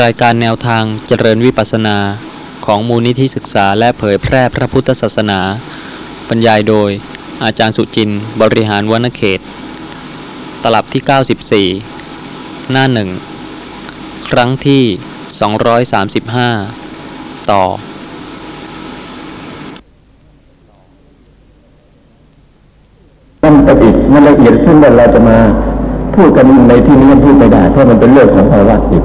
รายการแนวทางเจริญวิปัสสนา ของมูลนิธิศึกษาและเผยแพร่พระพุทธศาสนา บรรยายโดย อาจารย์สุจินต์บริหารวนเขต ตลับที่ 94 หน้าหนึ่งครั้งที่ 235 ต่อ มันเป็นอีกมันละเอียดขึ้นว่าเราจะมาพูดกันในที่นี้พูดไม่ได้เพราะมันเป็นเรื่องของภาวะจิต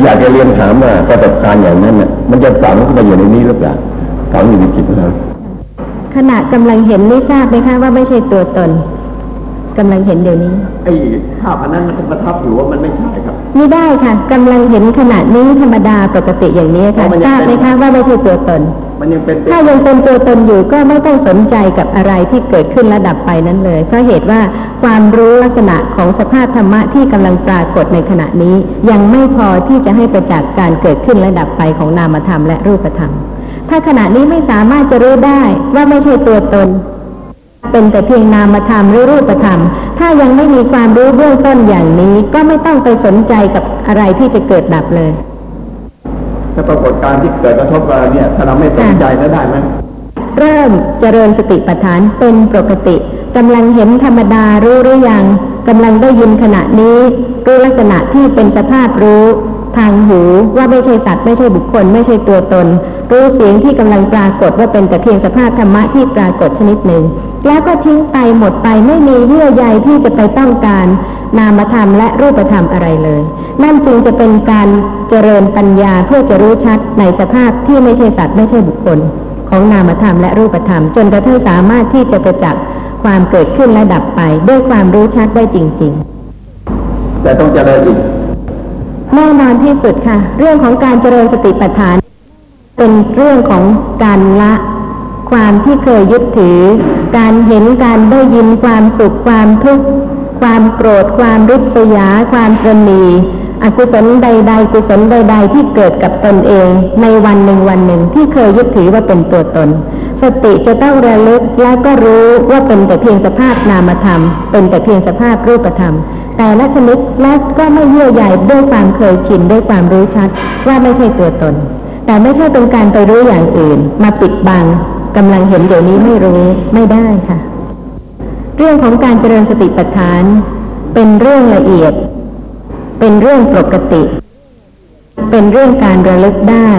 อยากจะเรียนถามว่าประสบการณ์อย่างนั้นน่ะมันจะฝังเข้าไปอยู่ในนี้หรือเปล่าฝังอยู่ในจิตเราขณะกำลังเห็นนี่ทราบไหมคะว่าไม่ใช่ตัวตนกำลังเห็นเดี๋ยวนี้ไอ้ภาพอันนั้นมันประทับอยู่ว่ามันไม่ใช่ครับไม่ได้ค่ะกำลังเห็นขณะนี้ธรรมดาปกติอย่างนี้ค่ะเพราะมันยังทราบไหมคะว่าไม่ใช่ตัวตน มันยังเป็นถ้ายังเป็นตัวตนอยู่ก็ไม่ต้องสนใจกับอะไรที่เกิดขึ้นและดับไปนั้นเลย เพราะเหตุว่าความรู้ลักษณะของสภาพธรรมะที่กำลังปรากฏในขณะนี้ ยังไม่พอที่จะให้ประจักษ์การเกิดขึ้นและดับไปของนามธรรมและรูปธรรม ถ้าขณะนี้ไม่สามารถจะรู้ได้ว่าไม่ใช่ตัวตน เป็นแต่เพียงนามธรรมหรือรูปธรรม ถ้ายังไม่มีความรู้เบื้องต้นอย่างนี้ ก็ไม่ต้องไปสนใจกับอะไรที่จะเกิดดับเลย ถ้าปรากฏการที่เกิดกระทบมาเนี่ยถ้าเราไม่สนใจแล้วได้ไหมเริ่มเจริญสติปัฏฐานเป็นปกติกำลังเห็นธรรมดารู้หรือยังกำลังได้ยินขณะนี้ รู้ลักษณะที่เป็นสภาพรู้ทางหูว่าไม่ใช่สัตว์ไม่ใช่บุคคล ไม่ใช่ตัวตน รู้เสียงที่กำลังปรากฏว่าเป็นแต่เพียงสภาพธรรมะที่ปรากฏชนิดหนึ่ง แล้วก็ทิ้งไปหมดไปไม่มีเยื่อใยที่จะไปต้องการ นามธรรมและรูปธรรมอะไรเลย นั่นจึงจะเป็นการเจริญปัญญาเพื่อจะรู้ชัดในสภาพที่ไม่ใช่สัตว์ไม่ใช่บุคคล ของนามธรรมและรูปธรรม จนกระทั่งสามารถที่จะประจักษ์ความเกิดขึ้นและดับไป ด้วยความรู้ชัดได้จริง ๆ แต่ต้องเจริญอีกแน่นอนที่สุดค่ะ เรื่องของการเจริญสติปัฏฐาน เป็นเรื่องของการละความที่เคยยึดถือ การเห็นการได้ยินความสุขความทุกข์ความโกรธความริษยา ความตรณี อกุศลใด ๆ กุศลใด ๆ ที่เกิดกับตนเอง ในวันหนึ่งวันหนึ่งที่เคยยึดถือว่าเป็นตัวตน สติจะต้องระลึกแล้วก็รู้ว่าเป็นแต่เพียงสภาพนามธรรม เป็นแต่เพียงสภาพรูปธรรม แต่ละชนิดและก็ไม่เยื่อใยด้วยความเคยชินด้วยความรู้ชัด ว่าไม่ใช่ตัวตน แต่ไม่ใช่เป็นการไปรู้อย่างอื่น มาปิดบังกำลังเห็นเดี๋ยวนี้ไม่รู้ไม่ได้ค่ะ เรื่องของการเจริญสติปัฏฐาน เป็นเรื่องละเอียด เป็นเรื่องปกติ เป็นเรื่องการระลึกได้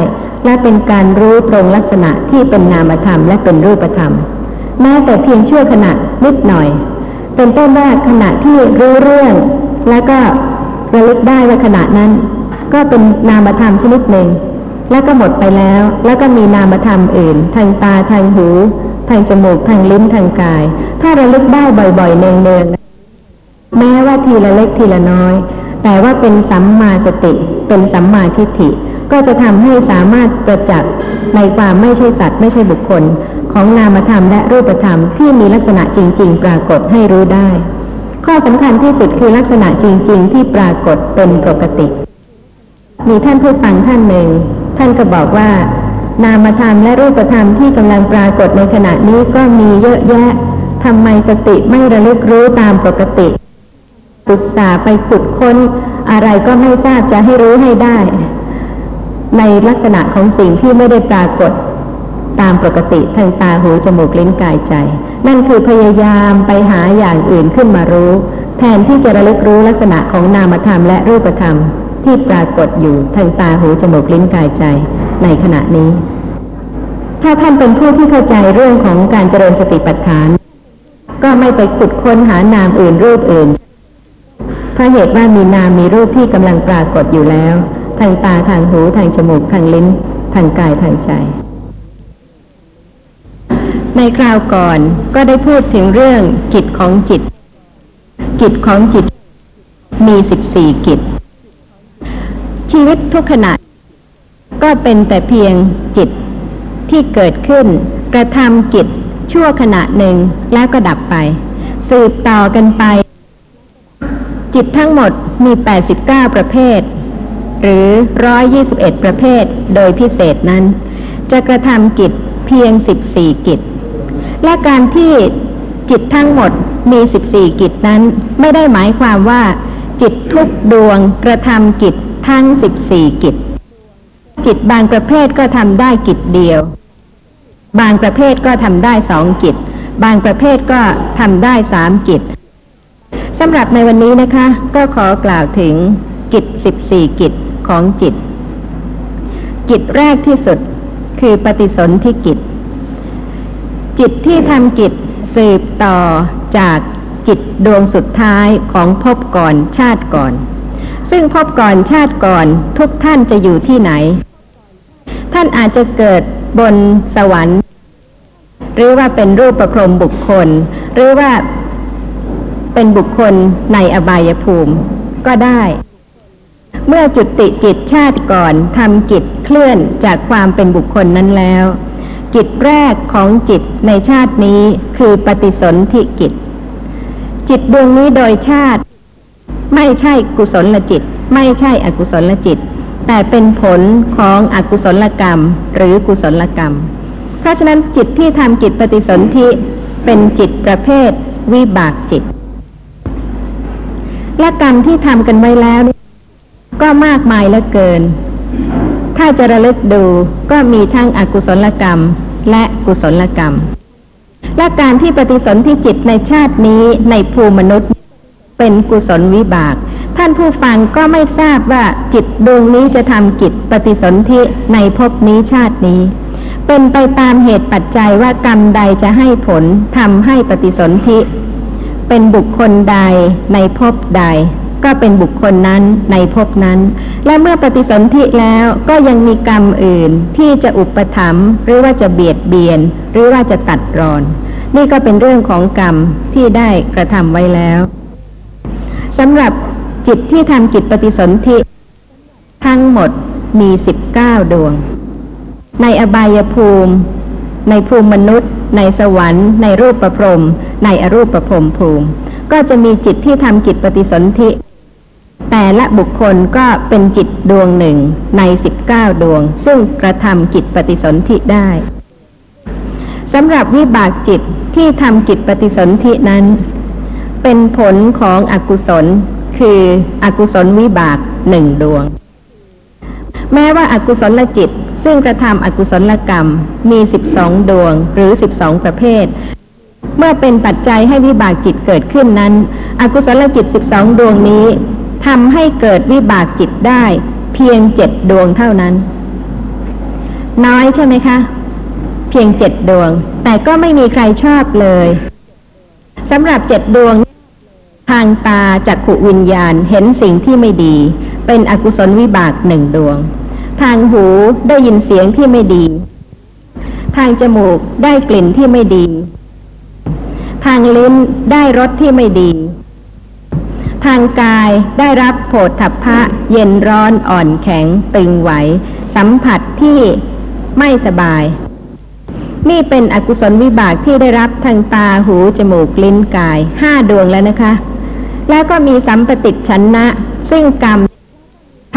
และเป็นการรู้ตรงลักษณะที่เป็นนามธรรมและเป็นรูปธรรม แม้แต่เพียงชั่วขณะนิดหน่อย เป็นต้นว่าขณะที่รู้เรื่อง แล้วก็ระลึกได้ว่าขณะนั้น ก็เป็นนามธรรมชนิดหนึ่งแล้วก็หมดไปแล้ว แล้วก็มีนามธรรมอื่น ทางตาทางหู ทางจมูกทางลิ้นทางกาย ถ้าระลึกได้บ่อยๆเนืองๆแม้ว่าทีละเล็กทีละน้อย แต่ว่าเป็นสัมมาสติ เป็นสัมมาทิฏฐิ ก็จะทำให้สามารถประจักษ์ในความไม่ใช่สัตว์ไม่ใช่บุคคล ของนามธรรมและรูปธรรมที่มีลักษณะจริง ๆ ปรากฏให้รู้ได้ ข้อสำคัญที่สุดคือลักษณะจริง ๆ ที่ปรากฏเป็นปกติ มีท่านผู้ฟังท่านหนึ่ง ท่านก็บอกว่านามธรรมและรูปธรรมที่กำลังปรากฏในขณะนี้ก็มีเยอะแยะทำไมสติไม่ระลึกรู้ตามปกติ ศึกษาไปขุดค้นอะไรก็ไม่ทราบจะให้รู้ให้ได้ ในลักษณะของสิ่งที่ไม่ได้ปรากฏตามปกติทางตาหูจมูกลิ้นกายใจ นั่นคือพยายามไปหาอย่างอื่นขึ้นมารู้ แทนที่จะระลึกรู้ลักษณะของนามธรรมและรูปธรรม ที่ปรากฏอยู่ทางตาหูจมูกลิ้นกายใจ ในขณะนี้ ถ้าท่านเป็นผู้ที่เข้าใจเรื่องของการเจริญสติปัฏฐาน ก็ไม่ไปขุดค้นหานามอื่นรูปอื่น เพราะเหตุว่ามีนามมีรูปที่กำลังปรากฏอยู่แล้ว ทางตาทางหูทางจมูกทางลิ้น ทางกายทางใจ ในคราวก่อนก็ได้พูดถึงเรื่องกิจของจิต กิจของจิตมีสิบสี่กิจ ชีวิตทุกขณะ ก็เป็นแต่เพียงจิตที่เกิดขึ้น กระทำกิจชั่วขณะหนึ่งแล้วก็ดับไป สืบต่อกันไป จิตทั้งหมดมี 89 ประเภท หรือ 121 ประเภท โดยพิเศษนั้น จะกระทำกิจเพียง 14 กิจ และการที่จิตทั้งหมดมี 14 กิจนั้น ไม่ได้หมายความว่า จิตทุกดวงกระทำกิจทั้งสิบสี่กิจ จิตบางประเภทก็ทำได้กิจเดียว บางประเภทก็ทำได้สองกิจ บางประเภทก็ทำได้สามกิจำหรับในวันนี้นะคะ ก็ขอกล่าวถึงกิจสิบสี่กิจของจิต กิจแรกที่สุดคือปฏิสนธิกิจ จิตที่ทำกิจสืบต่อจากจิตดวงสุดท้ายของภพก่อนชาติก่อน ซึ่งภพก่อนชาติก่อนทุกท่านจะอยู่ที่ไหน ท่านอาจจะเกิดบนสวรรค์ หรือว่าเป็นรูปประพรมบุคคล หรือว่า เป็นบุคคลในอบายภูมิ ก็ได้ เมื่อจุติจิตชาติก่อนทำกิจเคลื่อนจากความเป็นบุคคลนั้นแล้ว กิจแรกของจิตในชาตินี้คือปฏิสนธิกิจ จิตดวงนี้โดยชาติ ไม่ใช่กุศลจิต ไม่ใช่อกุศลจิต แต่เป็นผลของอกุศลกรรมหรือกุศลกรรม เพราะฉะนั้นจิตที่ทำกิจปฏิสนธิเป็นจิตประเภทวิบากจิต และกรรมที่ทำกันไว้แล้ว ก็มากมายเหลือเกิน ถ้าจะระลึกดูก็มีทั้งอกุศลกรรมและกุศลกรรม และการที่ปฏิสนธิจิตในชาตินี้ในภูมิมนุษย์ เป็นกุศลวิบาก ท่านผู้ฟังก็ไม่ทราบว่าจิตดวงนี้จะทำกิจปฏิสนธิในภพนี้ชาตินี้ เป็นไปตามเหตุปัจจัยว่ากรรมใดจะให้ผลทำให้ปฏิสนธิ เป็นบุคคลใดในภพใด ก็เป็นบุคคลนั้นในภพนั้น และเมื่อปฏิสนธิแล้วก็ยังมีกรรมอื่นที่จะอุปถัมภ์หรือว่าจะเบียดเบียน หรือว่าจะตัดรอน นี่ก็เป็นเรื่องของกรรมที่ได้กระทำไว้แล้วสำหรับจิตที่ทำกิจปฏิสนธิทั้งหมดมีสิบเก้าดวง ในอบายภูมิ ในภูมิมนุษย์ ในสวรรค์ ในรูปประพรม ในอรูปประพรมภูมิ ก็จะมีจิตที่ทำกิจปฏิสนธิแต่ละบุคคลก็เป็นจิตดวงหนึ่งในสิบเก้าดวง ซึ่งกระทำกิจปฏิสนธิได้สำหรับวิบากจิตที่ทำกิจปฏิสนธินั้น เป็นผลของอกุศล คืออกุศลวิบากหนึ่งดวง แม้ว่าอากุศลจิต ซึ่งกระทำอกุศลกรรมมีสิบสองดวงหรือสิบสองประเภท เมื่อเป็นปัจจัยให้วิบากจิตเกิดขึ้นนั้น อกุศลจิตสิบสองดวงนี้ทำให้เกิดวิบากจิตได้ เพียงเจ็ดดวงเท่านั้น น้อยใช่ไหมคะ เพียงเจ็ดดวง แต่ก็ไม่มีใครชอบเลยสำหรับเจ็ดดวง ทางตาจักขุวิญญาณเห็นสิ่งที่ไม่ดี เป็นอกุศลวิบากหนึ่งดวง ทางหูได้ยินเสียงที่ไม่ดี ทางจมูกได้กลิ่นที่ไม่ดี ทางลิ้นได้รสที่ไม่ดี ทางกายได้รับโผฏฐัพพะเย็นร้อนอ่อนแข็งตึงไหว สัมผัสที่ไม่สบาย นี่เป็นอกุศลวิบากที่ได้รับทางตาหูจมูกลิ้นกายห้าดวงแล้วนะคะ แล้วก็มีสัมปติชันนะ ซึ่งกรรม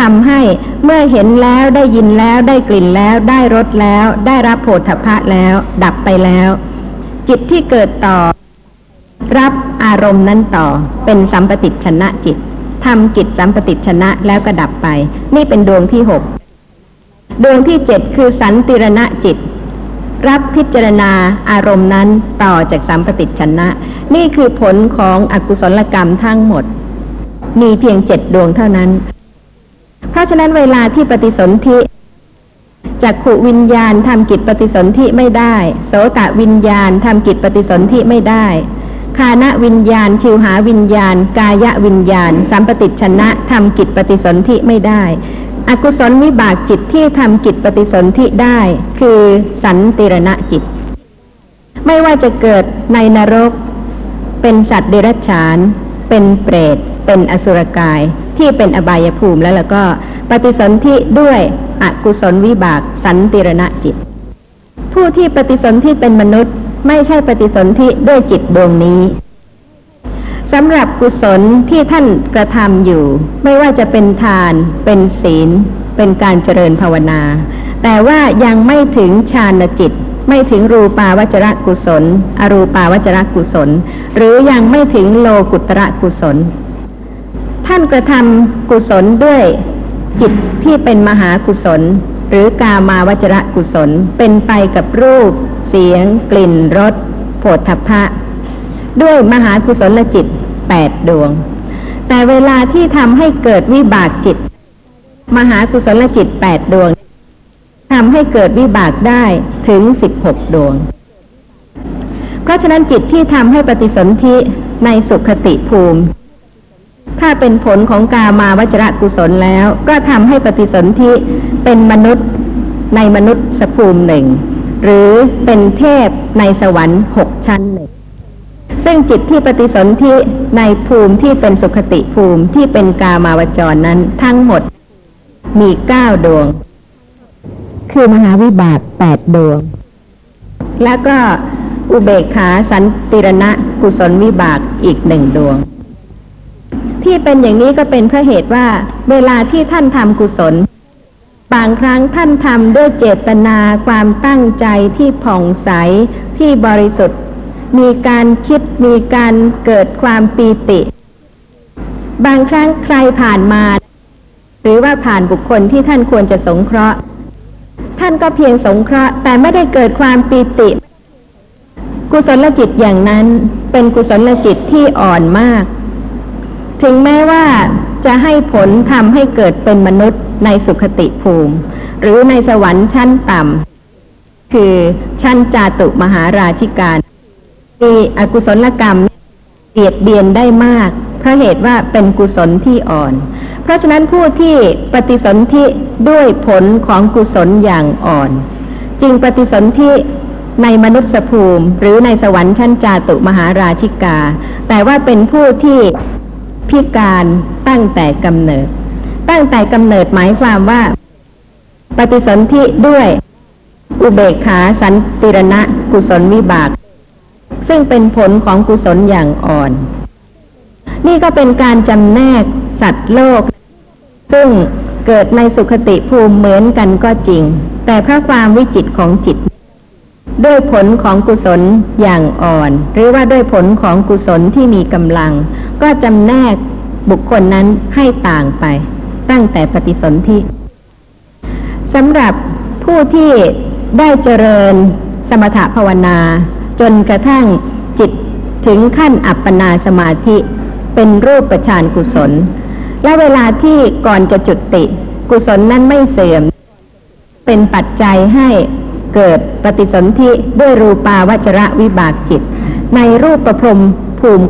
ทำให้เมื่อเห็นแล้วได้ยินแล้วได้กลิ่นแล้วได้รสแล้ว ได้รับโผฏฐัพพะแล้ว ดับไปแล้ว จิตที่เกิดต่อ รับอารมณ์นั้นต่อเป็นสัมปติชนะจิตทำกิจสัมปติชนะแล้วก็ดับไป นี่เป็นดวงที่หกดวงที่เจ็ดคือสันติรณะจิต รับพิจารณาอารมณ์นั้นต่อจากสัมปติชนะ นี่คือผลของอกุศลกรรมทั้งหมด มีเพียงเจ็ดดวงเท่านั้น เพราะฉะนั้นเวลาที่ปฏิสนธิจักขุวิญญาณทำกิจปฏิสนธิไม่ได้ โสตวิญญาณทำกิจปฏิสนธิไม่ได้ คานะวิญญาณ ชิวหาวิญญาณ กายวิญญาณ สัมปติชนะทำกิจปฏิสนธิไม่ได้ อกุศลวิบากจิตที่ทำกิจปฏิสนธิได้ คือสันติรณะจิต ไม่ว่าจะเกิดในนรก เป็นสัตว์เดรัจฉาน เป็นเปรต เป็นอสุรกาย ที่เป็นอบายภูมิแล้วแล้วก็ปฏิสนธิด้วยอกุศลวิบากสันติรณะจิต ผู้ที่ปฏิสนธิเป็นมนุษย์ ไม่ใช่ปฏิสนธิด้วยจิตดวงนี้สำหรับกุศลที่ท่านกระทำอยู่ ไม่ว่าจะเป็นทาน เป็นศีล เป็นการเจริญภาวนา แต่ว่ายังไม่ถึงฌานจิต ไม่ถึงรูปาวจรกุศล อรูปาวจรกุศล หรือยังไม่ถึงโลกุตระกุศล ท่านกระทำกุศลด้วยจิตที่เป็นมหากุศล หรือกามาวจระกุศล เป็นไปกับรูป เสียง กลิ่นรสโผฏฐัพพะ ด้วยมหากุศลจิตแปดดวง แต่เวลาที่ทำให้เกิดวิบากจิต มหากุศลจิตแปดดวงทำให้เกิดวิบากได้ถึงสิบหกดวง เพราะฉะนั้นจิตที่ทำให้ปฏิสนธิในสุขติภูมิ ถ้าเป็นผลของกามาวจระกุศลแล้ว ก็ทำให้ปฏิสนธิเป็นมนุษย์ในมนุษย์สภูมิหนึ่ง หรือเป็นเทพในสวรรค์หกชั้นหนึ่งซึ่งจิตที่ปฏิสนธิในภูมิที่เป็นสุขติภูมิที่เป็นกามาวจรนั้นทั้งหมดมีเก้าดวง คือมหาวิบากแปดดวง แล้วก็อุเบกขาสันติรณะกุศลวิบากอีกหนึ่งดวง ที่เป็นอย่างนี้ก็เป็นเพราะเหตุว่า เวลาที่ท่านทำกุศล บางครั้งท่านทำด้วยเจตนาความตั้งใจที่ผ่องใสที่บริสุทธิ์ มีการคิดมีการเกิดความปีติ บางครั้งใครผ่านมา หรือว่าผ่านบุคคลที่ท่านควรจะสงเคราะห์ ท่านก็เพียงสงเคราะห์ แต่ไม่ได้เกิดความปีติ กุศลจิตอย่างนั้นเป็นกุศลจิตที่อ่อนมาก ถึงแม้ว่าจะให้ผลทำให้เกิดเป็นมนุษย์ในสุขติภูมิ หรือในสวรรค์ชั้นต่ำคือชั้นจาตุมหาราชิการมีอกุศลกรรมเบียดเบียนได้มาก เพราะเหตุว่าเป็นกุศลที่อ่อน เพราะฉะนั้นผู้ที่ปฏิสนธิด้วยผลของกุศลอย่างอ่อน จึงปฏิสนธิในมนุษยภูมิ หรือในสวรรค์ชั้นจาตุมหาราชิกา แต่ว่าเป็นผู้ที่ พิการตั้งแต่กำเนิด ตั้งแต่กำเนิดหมายความว่า ปฏิสนธิด้วย อุเบกขาสันติรณะกุศลวิบาก ซึ่งเป็นผลของกุศลอย่างอ่อน นี่ก็เป็นการจำแนกสัตว์โลก ซึ่งเกิดในสุขติภูมิเหมือนกันก็จริง แต่พระความวิจิตของจิต ด้วยผลของกุศลอย่างอ่อน หรือว่าด้วยผลของกุศลที่มีกำลัง ก็จำแนกบุคคลนั้นให้ต่างไป ตั้งแต่ปฏิสนธิสำหรับผู้ที่ได้เจริญสมถภาวนา จนกระทั่งจิตถึงขั้นอัปปนาสมาธิเป็นรูปประชานกุศล และเวลาที่ก่อนจะจุติ กุศลนั้นไม่เสื่อม เป็นปัจจัยให้ เกิดปฏิสนธิด้วยรูปาวจระวิบากจิต ในรูปประพรมภูมิ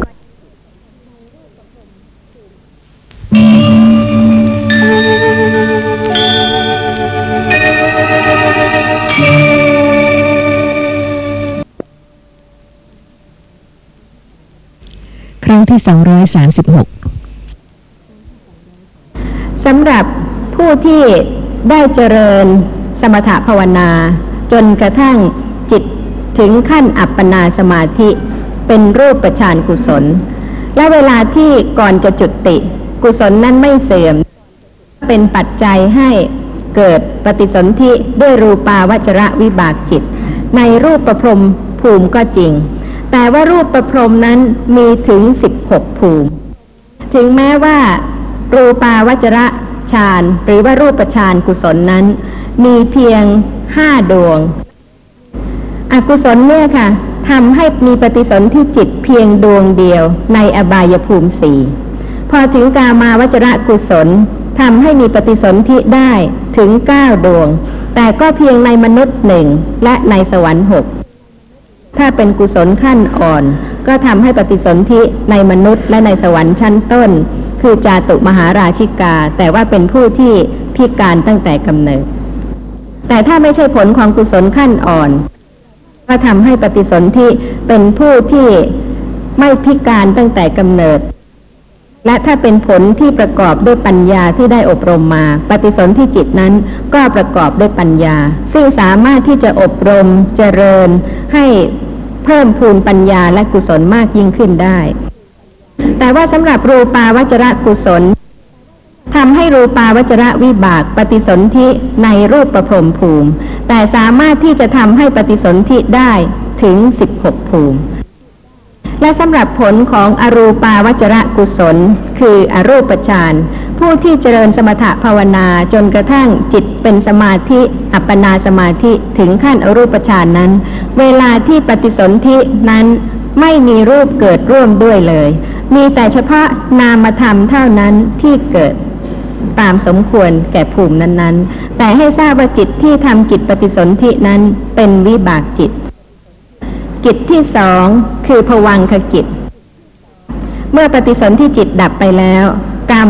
ครั้งที่ 236 สำหรับผู้ที่ได้เจริญสมถภาวนา จนกระทั่งจิตถึงขั้นอัปปนาสมาธิ เป็นรูปประชานกุศล และเวลาที่ก่อนจะจุติ กุศลนั้นไม่เสื่อม เป็นปัจจัยให้เกิดปฏิสนธิด้วยรูปาวจระวิบากจิต ในรูปประพรมภูมิก็จริง แต่ว่ารูปประพรมนั้นมีถึงสิบหกภูมิ ถึงแม้ว่า รูปาวจระฌานหรือว่ารูปฌานกุศลนั้น มีเพียงห้าดวง อกุศลเนี่ยค่ะทำให้มีปฏิสนธิจิตเพียงดวงเดียวในอบายภูมิสี่พอถึงกามาวจระกุศลทำให้มีปฏิสนธิได้ถึงเก้าดวง แต่ก็เพียงในมนุษย์หนึ่งและในสวรรค์หกถ้าเป็นกุศลขั้นอ่อน ก็ทำให้ปฏิสนธิในมนุษย์และในสวรรค์ชั้นต้น คือจาตุมหาราชิกา แต่ว่าเป็นผู้ที่พิการตั้งแต่กำเนิด แต่ถ้าไม่ใช่ผลของกุศลขั้นอ่อน ก็ทำให้ปฏิสนธิเป็นผู้ที่ไม่พิการตั้งแต่กำเนิด และถ้าเป็นผลที่ประกอบด้วยปัญญาที่ได้อบรมมา ปฏิสนธิจิตนั้นก็ประกอบด้วยปัญญา ซึ่งสามารถที่จะอบรมเจริญ ให้เพิ่มพูนปัญญาและกุศลมากยิ่งขึ้นได้ แต่ว่าสำหรับรูปาวจระกุศล ทำให้รูปาวจระวิบากปฏิสนธิในรูปประพรมภูมิ แต่สามารถที่จะทำให้ปฏิสนธิได้ถึง 16 ภูมิ และสำหรับผลของอรูปาวจระกุศล คืออรูปฌานผู้ที่เจริญสมถะภาวนาจนกระทั่งจิตเป็นสมาธิ อัปปนาสมาธิถึงขั้นอรูปฌานนั้น เวลาที่ปฏิสนธินั้นไม่มีรูปเกิดร่วมด้วยเลย มีแต่เฉพาะนามธรรมเท่านั้นที่เกิด ตามสมควรแก่ภูมินั้นๆ แต่ให้ทราบว่าจิตที่ทำกิจปฏิสนธินั้นเป็นวิบากจิต กิจที่สองคือผวังคกิจ เมื่อปฏิสนธิจิตดับไปแล้ว กรรม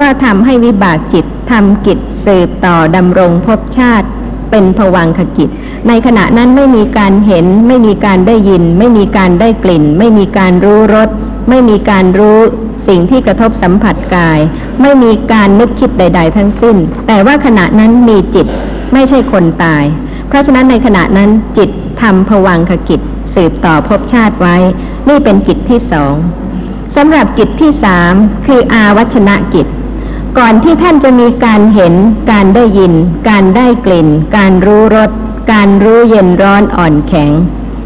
ก็ทำให้วิบากจิตทำกิจสืบต่อดำรงภพชาติเป็นผวังคกิจ ในขณะนั้นไม่มีการเห็น ไม่มีการได้ยิน ไม่มีการได้กลิ่น ไม่มีการรู้รสไม่มีการรู้ สิ่งที่กระทบสัมผัสกาย ไม่มีการนึกคิดใด ๆ ทั้งสิ้น แต่ว่าขณะนั้นมีจิตไม่ใช่คนตาย เพราะฉะนั้นในขณะนั้นจิตทำผวังคกิจ สืบต่อภพชาติไว้ นี่เป็นกิจที่สองสำหรับกิจที่สามคืออาวัชนะกิจ ก่อนที่ท่านจะมีการเห็น การได้ยิน การได้กลิ่น การรู้รสการรู้เย็นร้อนอ่อนแข็ง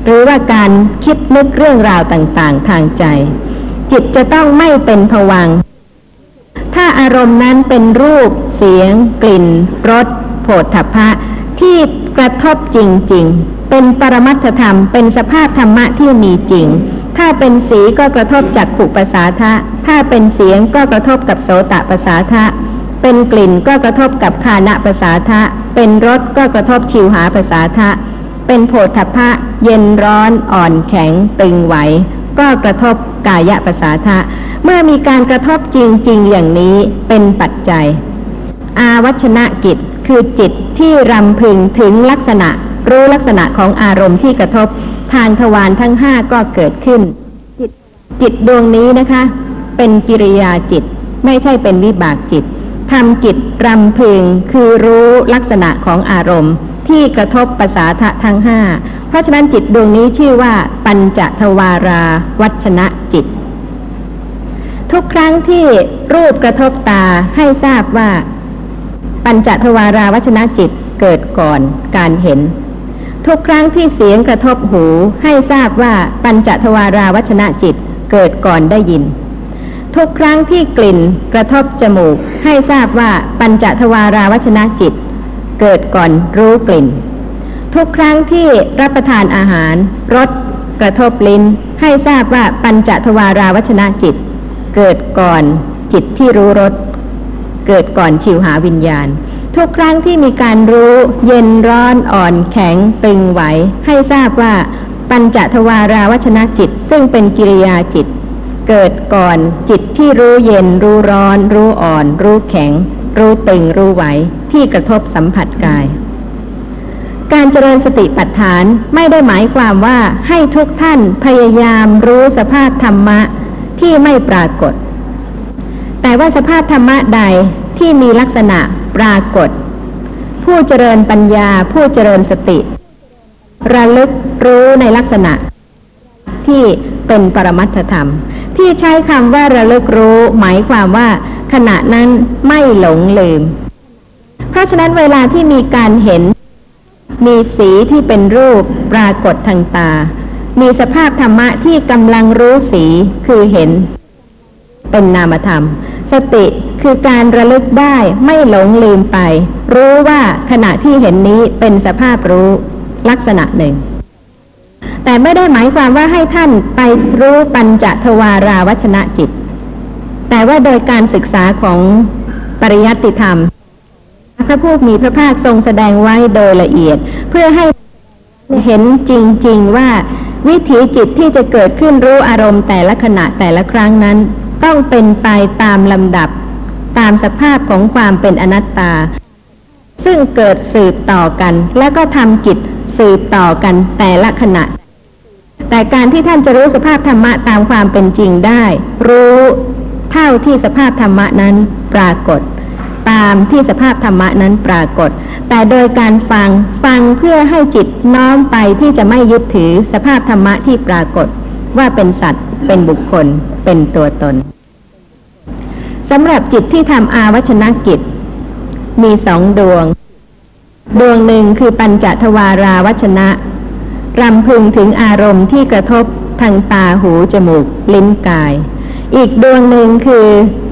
หรือว่าการคิดนึกเรื่องราวต่างๆ ทางใจ จิตจะต้องไม่เป็นผวัง ถ้าอารมณ์นั้นเป็นรูป เสียง กลิ่นรสโผฏฐัพพะ ที่กระทบจริง ๆ เป็นปรมัตถธรรม เป็นสภาพธรรมะที่มีจริง ถ้าเป็นสีก็กระทบจากขุปสาทะ ถ้าเป็นเสียงก็กระทบกับโสตประสาทะ เป็นกลิ่นก็กระทบกับคานะประสาทะ เป็นรสก็กระทบชิวหาประสาทะ เป็นโผฏฐัพพะ เย็นร้อนอ่อนแข็งตึงไหว ก็กระทบกายะประสาทะ เมื่อมีการกระทบจริง ๆ อย่างนี้เป็นปัจจัย อาวัชนะกิจคือจิตที่รำพึงถึงลักษณะ รู้ลักษณะของอารมณ์ที่กระทบทางทวารทั้งห้าก็เกิดขึ้น จิตจิตดวงนี้นะคะ เป็นกิริยาจิตไม่ใช่เป็นวิบากจิตทำกิจรำพึงคือรู้ลักษณะของอารมณ์ที่กระทบภาษาทะทั้งห้า เพราะฉะนั้นจิตดวงนี้ชื่อว่า ปัญจทวาราวัชนะจิต ทุกครั้งที่รูปกระทบตาให้ทราบว่า ปัญจทวาราวัชนะจิตเกิดก่อนการเห็น ทุกครั้งที่เสียงกระทบหูให้ทราบว่าปัญจทวาราวัชนะจิตเกิดก่อนได้ยิน ทุกครั้งที่กลิ่นกระทบจมูก ให้ทราบว่าปัญจทวาราวัชนะจิต เกิดก่อนรู้กลิ่น ทุกครั้งที่รับประทานอาหารรสกระทบลิ้น ให้ทราบว่าปัญจทวาราวัชนะจิต เกิดก่อนจิตที่รู้รสเกิดก่อนชิวหาวิญญาณ ทุกครั้งที่มีการรู้เย็นร้อนอ่อนแข็งตึงไหว ให้ทราบว่าปัญจทวาราวัชนะจิต ซึ่งเป็นกิริยาจิต เกิดก่อนจิตที่รู้เย็นรู้ร้อน รู้อ่อน รู้แข็ง รู้ตึงรู้ไหวที่กระทบสัมผัสกาย การเจริญสติปัฏฐานไม่ได้หมายความว่าให้ทุกท่านพยายามรู้สภาพธรรมะที่ไม่ปรากฏ แต่ว่าสภาพธรรมะใดที่มีลักษณะปรากฏ ผู้เจริญปัญญาผู้เจริญสติ ระลึกรู้ในลักษณะ ที่เป็นปรมัตถธรรม ที่ใช้คำว่าระลึกรู้ หมายความว่า ขณะนั้นไม่หลงลืม เพราะฉะนั้นเวลาที่มีการเห็น มีสีที่เป็นรูปปรากฏทางตา มีสภาพธรรมะที่กำลังรู้สีคือเห็น เป็นนามธรรม สติคือการระลึกได้ไม่หลงลืมไป รู้ว่าขณะที่เห็นนี้เป็นสภาพรู้ลักษณะหนึ่ง แต่ไม่ได้หมายความว่าให้ท่านไปรู้ปัญจทวาราวัชนะจิต แต่ว่าโดยการศึกษาของปริยัติธรรม ระผู้มีพระภาคทรงแสดงไว้โดยละเอียด เพื่อให้เห็นจริงๆว่า วิถีจิตที่จะเกิดขึ้นรู้อารมณ์แต่ละขณะแต่ละครั้งนั้น ต้องเป็นไปตามลำดับ ตามสภาพของความเป็นอนัตตา ซึ่งเกิดสืบต่อกัน แล้วก็ทำกิจสืบต่อกันแต่ละขณะ แต่การที่ท่านจะรู้สภาพธรรมะตามความเป็นจริงได้ รู้เท่าที่สภาพธรรมะนั้นปรากฏ ตามที่สภาพธรรมะนั้นปรากฏ แต่โดยการฟังฟังเพื่อให้จิตน้อมไปที่จะไม่ยึดถือสภาพธรรมะที่ปรากฏ ว่าเป็นสัตว์ เป็นบุคคล เป็นตัวตนสำหรับจิตที่ทำอาวัชนกิจ มีสองดวง ดวงหนึ่งคือปัญจทวาราวัชนะรำพึงถึงอารมณ์ที่กระทบทางตาหูจมูก ลิ้นกาย อีกดวงหนึ่งคือ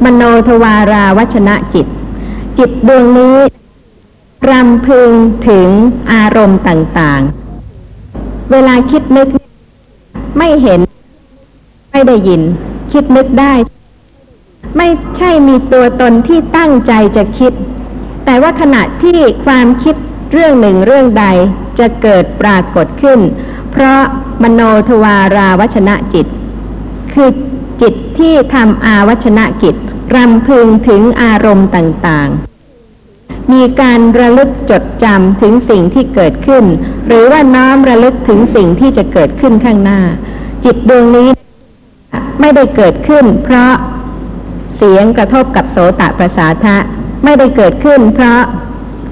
มโนทวาราวัชนะจิต จิตดวงนี้รำพึงถึงอารมณ์ต่างๆ เวลาคิดนึก ไม่เห็น ไม่ได้ยิน คิดนึกได้ ไม่ใช่มีตัวตนที่ตั้งใจจะคิด แต่ว่าขณะที่ความคิดเรื่องหนึ่งเรื่องใดจะเกิดปรากฏขึ้น เพราะมโนทวาราวัชนะจิต คือจิตที่ทำอาวัชนะกิจ รำพึงถึงอารมณ์ต่างๆ มีการระลึกจดจำถึงสิ่งที่เกิดขึ้น หรือว่าน้อมระลึกถึงสิ่งที่จะเกิดขึ้นข้างหน้า จิตดวงนี้ไม่ได้เกิดขึ้น เพราะเสียงกระทบกับโสตประสาทะไม่ได้เกิดขึ้น เพราะ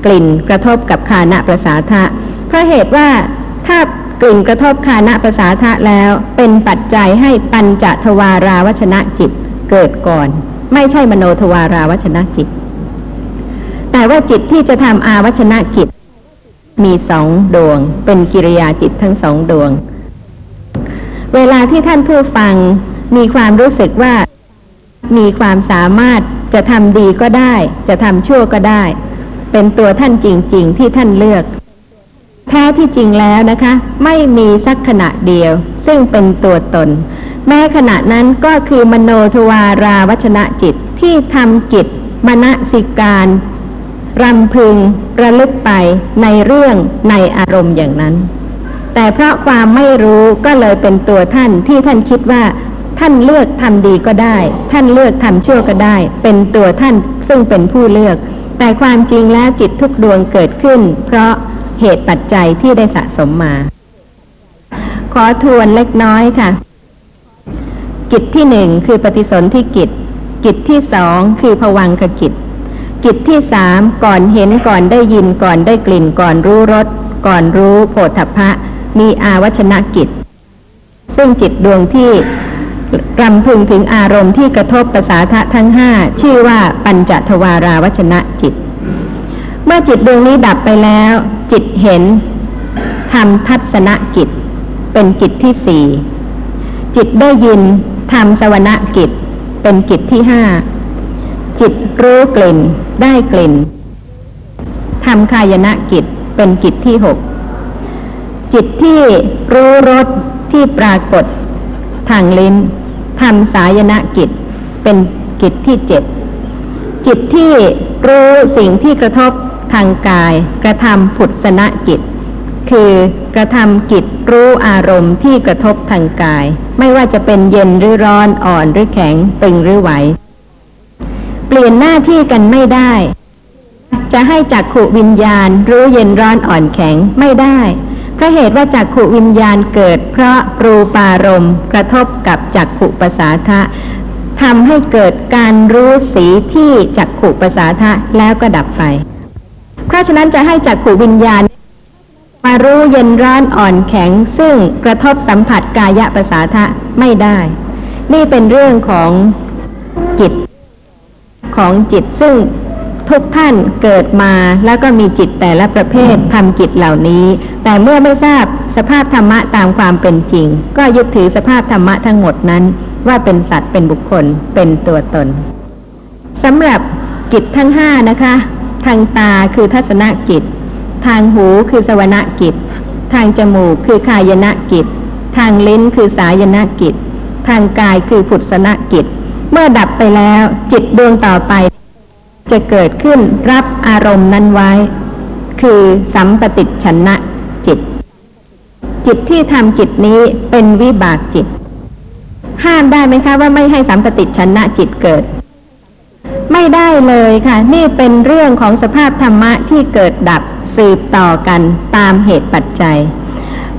กลิ่นกระทบกับคานะประสาทะเพราะเหตุว่าถ้ากลิ่นกระทบคานะประสาทะแล้วเป็นปัจจัยให้ปัญจทวาราวัชนะจิตเกิดก่อน ไม่ใช่มโนทวาราวัชนะจิต แต่ว่าจิตที่จะทำอาวัชนะกิจ มีสองดวง เป็นกิริยาจิตทั้งสองดวง เวลาที่ท่านผู้ฟังมีความรู้สึกว่ามีความสามารถจะทำดีก็ได้ จะทำชั่วก็ได้ เป็นตัวท่านจริง ๆ ที่ท่านเลือก แท้ที่จริงแล้วนะคะ ไม่มีสักขณะเดียว ซึ่งเป็นตัวตน แม้ขณะนั้นก็คือมโนทวาราวัชนะจิตที่ทำกิจมณสิการรำพึงระลึกไปในเรื่องในอารมณ์อย่างนั้น แต่เพราะความไม่รู้ก็เลยเป็นตัวท่านที่ท่านคิดว่า ท่านเลือกทำดีก็ได้ ท่านเลือกทำชั่วก็ได้ เป็นตัวท่านซึ่งเป็นผู้เลือก แต่ความจริงแล้วจิตทุกดวงเกิดขึ้น เพราะเหตุปัจจัยที่ได้สะสมมา ขอทวนเล็กน้อยค่ะ กิจที่หนึ่งคือปฏิสนธิกิจ กิจที่สองคือผวังคกิจ กิจที่สามก่อนเห็นก่อนได้ยินก่อนได้กลิ่นก่อนรู้รสก่อนรู้โผฏฐัพพะ มีอาวัชนะกิจ ซึ่งจิตดวงที่รำพึงถึงอารมณ์ที่กระทบประสาทะทั้งห้าชื่อว่าปัญจทวาราวัชนะจิต เมื่อจิตดวงนี้ดับไปแล้ว จิตเห็นทำทัศนกิจ เป็นกิจที่สี่จิตได้ยิน ทำสวรกิจ เป็นกิจที่ห้า จิตรู้กลิ่น ได้กลิ่นทำคายนะกิจ เป็นกิจที่หก จิตที่รู้รสที่ปรากฏ ทางลิ้นทำสายนะกิจ เป็นกิจที่เจ็ด จิตที่รู้สิ่งที่กระทบทางกาย กระทำผุดสนะกิจ คือกระทำกิจรู้อารมณ์ที่กระทบทางกาย ไม่ว่าจะเป็นเย็นหรือร้อนอ่อนหรือแข็งตึงหรือไหว เปลี่ยนหน้าที่กันไม่ได้ จะให้จักขุวิญญาณ รู้เย็นร้อนอ่อนแข็งไม่ได้เพราะเหตุว่าจักขุวิญญาณเกิด เพราะรูปารมณ์กระทบกับจักขุปสาทะทำให้เกิดการรู้สีที่จักขุปสาทะแล้วก็ดับไป เพราะฉะนั้นจะให้จักขุวิญญาณ มารู้เย็นร้อนอ่อนแข็งซึ่งกระทบสัมผัสกายะประสาทะไม่ได้ นี่เป็นเรื่องของจิต ของจิตซึ่งทุกท่านเกิดมาแล้วก็มีจิตแต่ละประเภททำจิตเหล่านี้ แต่เมื่อไม่ทราบสภาพธรรมะตามความเป็นจริง ก็ยึดถือสภาพธรรมะทั้งหมดนั้น ว่าเป็นสัตว์เป็นบุคคลเป็นตัวตนสำหรับกิจทั้งห้านะคะ ทางตาคือทัศนกิจ ทางหูคือสวรกิจ ทางจมูกคือคายนกิจ ทางลิ้นคือสายนกิจ ทางกายคือผุดสนกิจ เมื่อดับไปแล้วจิตดวงต่อไป จะเกิดขึ้นรับอารมณ์นั้นไว้ คือสัมปติชนะจิต จิตที่ทำจิตนี้เป็นวิบากจิต ห้ามได้ไหมคะว่าไม่ให้สัมปติชนะจิตเกิดไม่ได้เลยค่ะ นี่เป็นเรื่องของสภาพธรรมะที่เกิดดับ สืบต่อกันตามเหตุปัจจัย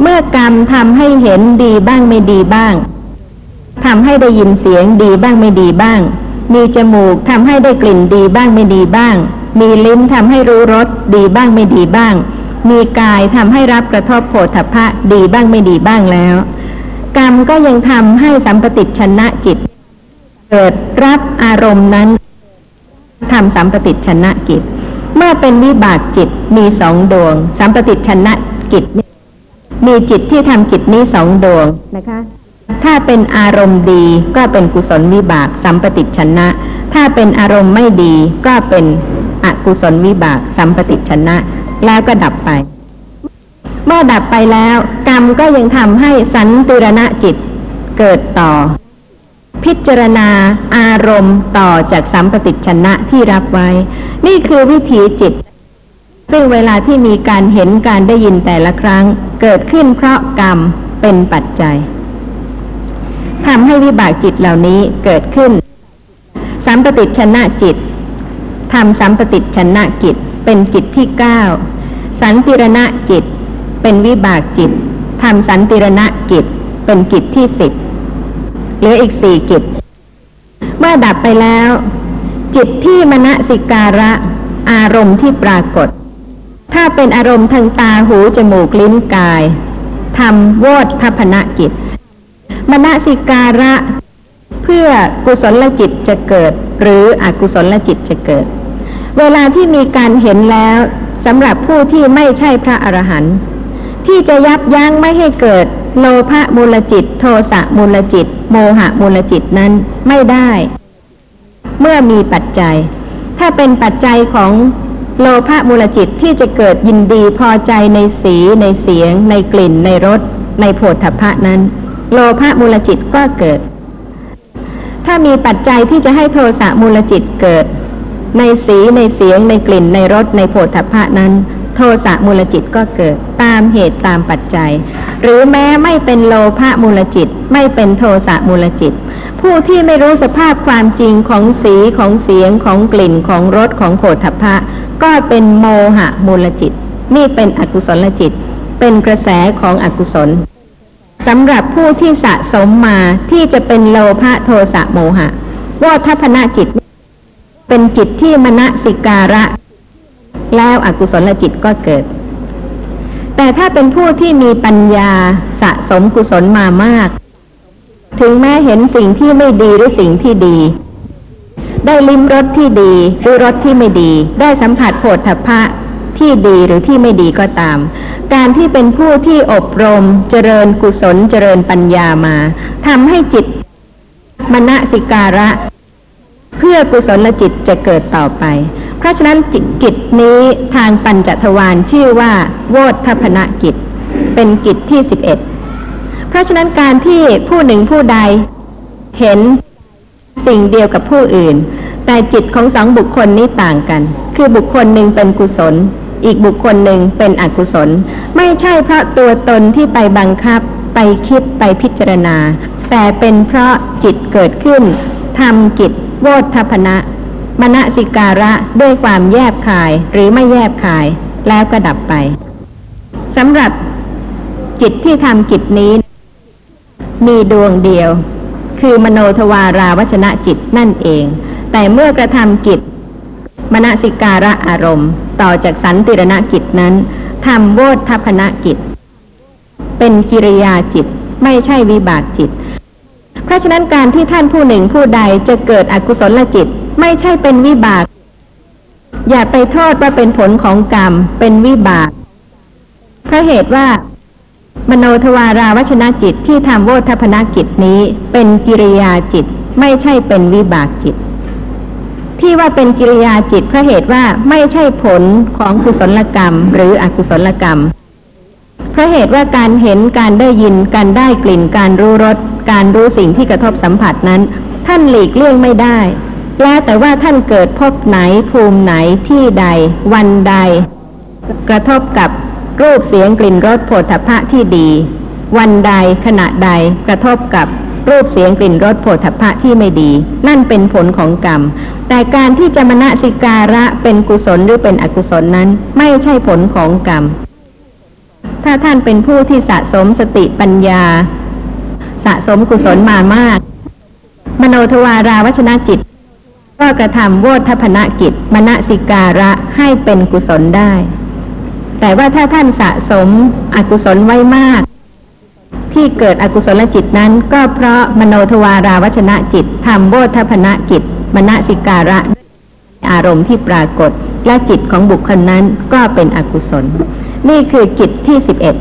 เมื่อกรรมทำให้เห็นดีบ้างไม่ดีบ้างทำให้ได้ยินเสียงดีบ้างไม่ดีบ้าง มีจมูกทำให้ได้กลิ่นดีบ้างไม่ดีบ้าง มีลิ้นทำให้รู้รสดีบ้างไม่ดีบ้าง มีกายทำให้รับกระทบโผฏฐัพพะดีบ้างไม่ดีบ้างแล้ว กรรมก็ยังทำให้สัมปติชนะจิต เกิดรับอารมณ์นั้นทำสัมปติชนะกิจ เมื่อเป็นวิบากจิตมีสองดวง สัมปติชนะกิจ มีจิตที่ทำกิจนี้สองดวงนะคะ ถ้าเป็นอารมณ์ดีก็เป็นกุศลวิบาก สัมปติชนะ ถ้าเป็นอารมณ์ไม่ดีก็เป็นอกุศลวิบาก สัมปติชนะ แล้วก็ดับไป เมื่อดับไปแล้ว กรรมก็ยังทำให้สันติรณะจิตเกิดต่อ พิจารณาอารมณ์ต่อจากสัมปติชนะที่รับไว้ นี่คือวิถีจิต ซึ่งเวลาที่มีการเห็นการได้ยินแต่ละครั้ง เกิดขึ้นเพราะกรรมเป็นปัจจัยทำให้วิบากจิตเหล่านี้เกิดขึ้น สัมปติชนะจิตทำสัมปติชนะกิจเป็นกิจที่เก้าสันติรณะจิต เป็นวิบากจิตทำสันติรณะกิจเป็นกิจที่สิบ เหลืออีกสี่กิจ เมื่อดับไปแล้ว จิตที่มณสิการะ อารมณ์ที่ปรากฏ ถ้าเป็นอารมณ์ทางตาหูจมูกลิ้นกายทำโวทัพนกิจ มณสิการะ เพื่อกุศลจิตจะเกิด หรืออกุศลจิตจะเกิด เวลาที่มีการเห็นแล้วสำหรับผู้ที่ไม่ใช่พระอรหันต์ที่จะยับยั้งไม่ให้เกิด โลภะมูลจิต โทสะมูลจิต โมหะมูลจิตนั้นไม่ได้ เมื่อมีปัจจัย ถ้าเป็นปัจจัยของโลภะมูลจิตที่จะเกิดยินดีพอใจในสีในเสียง ในกลิ่น ในรสในโผฏฐัพพะนั้น โลภะมูลจิตก็เกิด ถ้ามีปัจจัยที่จะให้โทสะมูลจิตเกิด ในสีในเสียง ในกลิ่น ในรสในโผฏฐัพพะนั้น โทสะมูลจิตก็เกิดตามเหตุตามปัจจัย หรือแม้ไม่เป็นโลภะมูลจิต ไม่เป็นโทสะมูลจิต ผู้ที่ไม่รู้สภาพความจริงของสีของเสียงของกลิ่นของรสของโผฏฐัพพะ ก็เป็นโมหะมูลจิต นี่เป็นอกุศลจิต เป็นกระแสของอกุศลสำหรับผู้ที่สะสมมาที่จะเป็นโลภะโทสะโมหะว่าทัพนะจิต เป็นจิตที่มณสิการะ แล้วอกุศลจิตก็เกิด แต่ถ้าเป็นผู้ที่มีปัญญาสะสมกุศลมามาก ถึงแม้เห็นสิ่งที่ไม่ดีหรือสิ่งที่ดี ได้ลิ้มรสที่ดีหรือรสที่ไม่ดี ได้สัมผัสโผฏฐัพพะที่ดีหรือที่ไม่ดีก็ตาม การที่เป็นผู้ที่อบรมเจริญกุศลเจริญปัญญามาทำให้จิตมณสิการะ เพื่อกุศลจิตจะเกิดต่อไป เพราะฉะนั้นจิตกิจนี้ทางปัญจทวารชื่อว่า โวทัพนกิจ เป็นกิจที่สิบเอ็ดเพราะฉะนั้นการที่ผู้หนึ่งผู้ใดเห็นสิ่งเดียวกับผู้อื่น แต่จิตของสองบุคคลนี้ต่างกัน คือบุคคลหนึ่งเป็นกุศล อีกบุคคลหนึ่งเป็นอกุศล ไม่ใช่เพราะตัวตนที่ไปบังคับ ไปคิดไปพิจารณา แต่เป็นเพราะจิตเกิดขึ้นทำกิจโวทัพนะ มณสิการะด้วยความแยบคายหรือไม่แยบคาย แล้วก็ดับไปสำหรับจิตที่ทำกิจนี้ มีดวงเดียว คือมโนทวาราวชนะจิตนั่นเอง แต่เมื่อกระทำกิจ มณสิการะอารมณ์ ต่อจากสันติรณกิจนั้นทำโวทัพนกิจ เป็นกิริยาจิตไม่ใช่วิบากจิต เพราะฉะนั้นการที่ท่านผู้หนึ่งผู้ใดจะเกิดอกุศลจิตไม่ใช่เป็นวิบาก อย่าไปโทษว่าเป็นผลของกรรมเป็นวิบากเพราะเหตุว่า มโนทวาราวชนะจิตที่ทำโวทัพนกิจนี้เป็นกิริยาจิตไม่ใช่เป็นวิบากจิต ที่ว่าเป็นกิริยาจิตเพราะเหตุว่าไม่ใช่ผลของกุศลกรรม หรืออกุศลกรรม ราะเหตุว่าการเห็นการได้ยิน การได้กลิ่น การรู้รส การรู้สิ่งที่กระทบสัมผัสนั้น ท่านหลีกเลี่ยงไม่ได้ แล้วแต่ว่าท่านเกิดพบไหนภูมิไหนที่ใด วันใด กระทบกับรูปเสียงกลิ่นรสโผฏฐัพะที่ดี วันใดขณะใดกระทบกับรูปเสียงกลิ่นรสโผฏฐัพพะที่ไม่ดี นั่นเป็นผลของกรรม แต่การที่จะมณสิการะเป็นกุศลหรือเป็นอกุศลนั้น ไม่ใช่ผลของกรรม ถ้าท่านเป็นผู้ที่สะสมสติปัญญา สะสมกุศลมามาก มโนทวาราวชนะจิต ก็กระทำโวทัพนกิจ มณสิการะให้เป็นกุศลได้ แต่ว่าถ้าท่านสะสมอกุศลไว้มาก ที่เกิดอกุศลจิตนั้น ก็เพราะมโนทวาราวชนะจิตทำโวทัพนกิจ มณสิการะอารมณ์ที่ปรากฏและจิตของบุคคลนั้นก็เป็นอกุศล นี่คือกิจที่สิบเอ็ด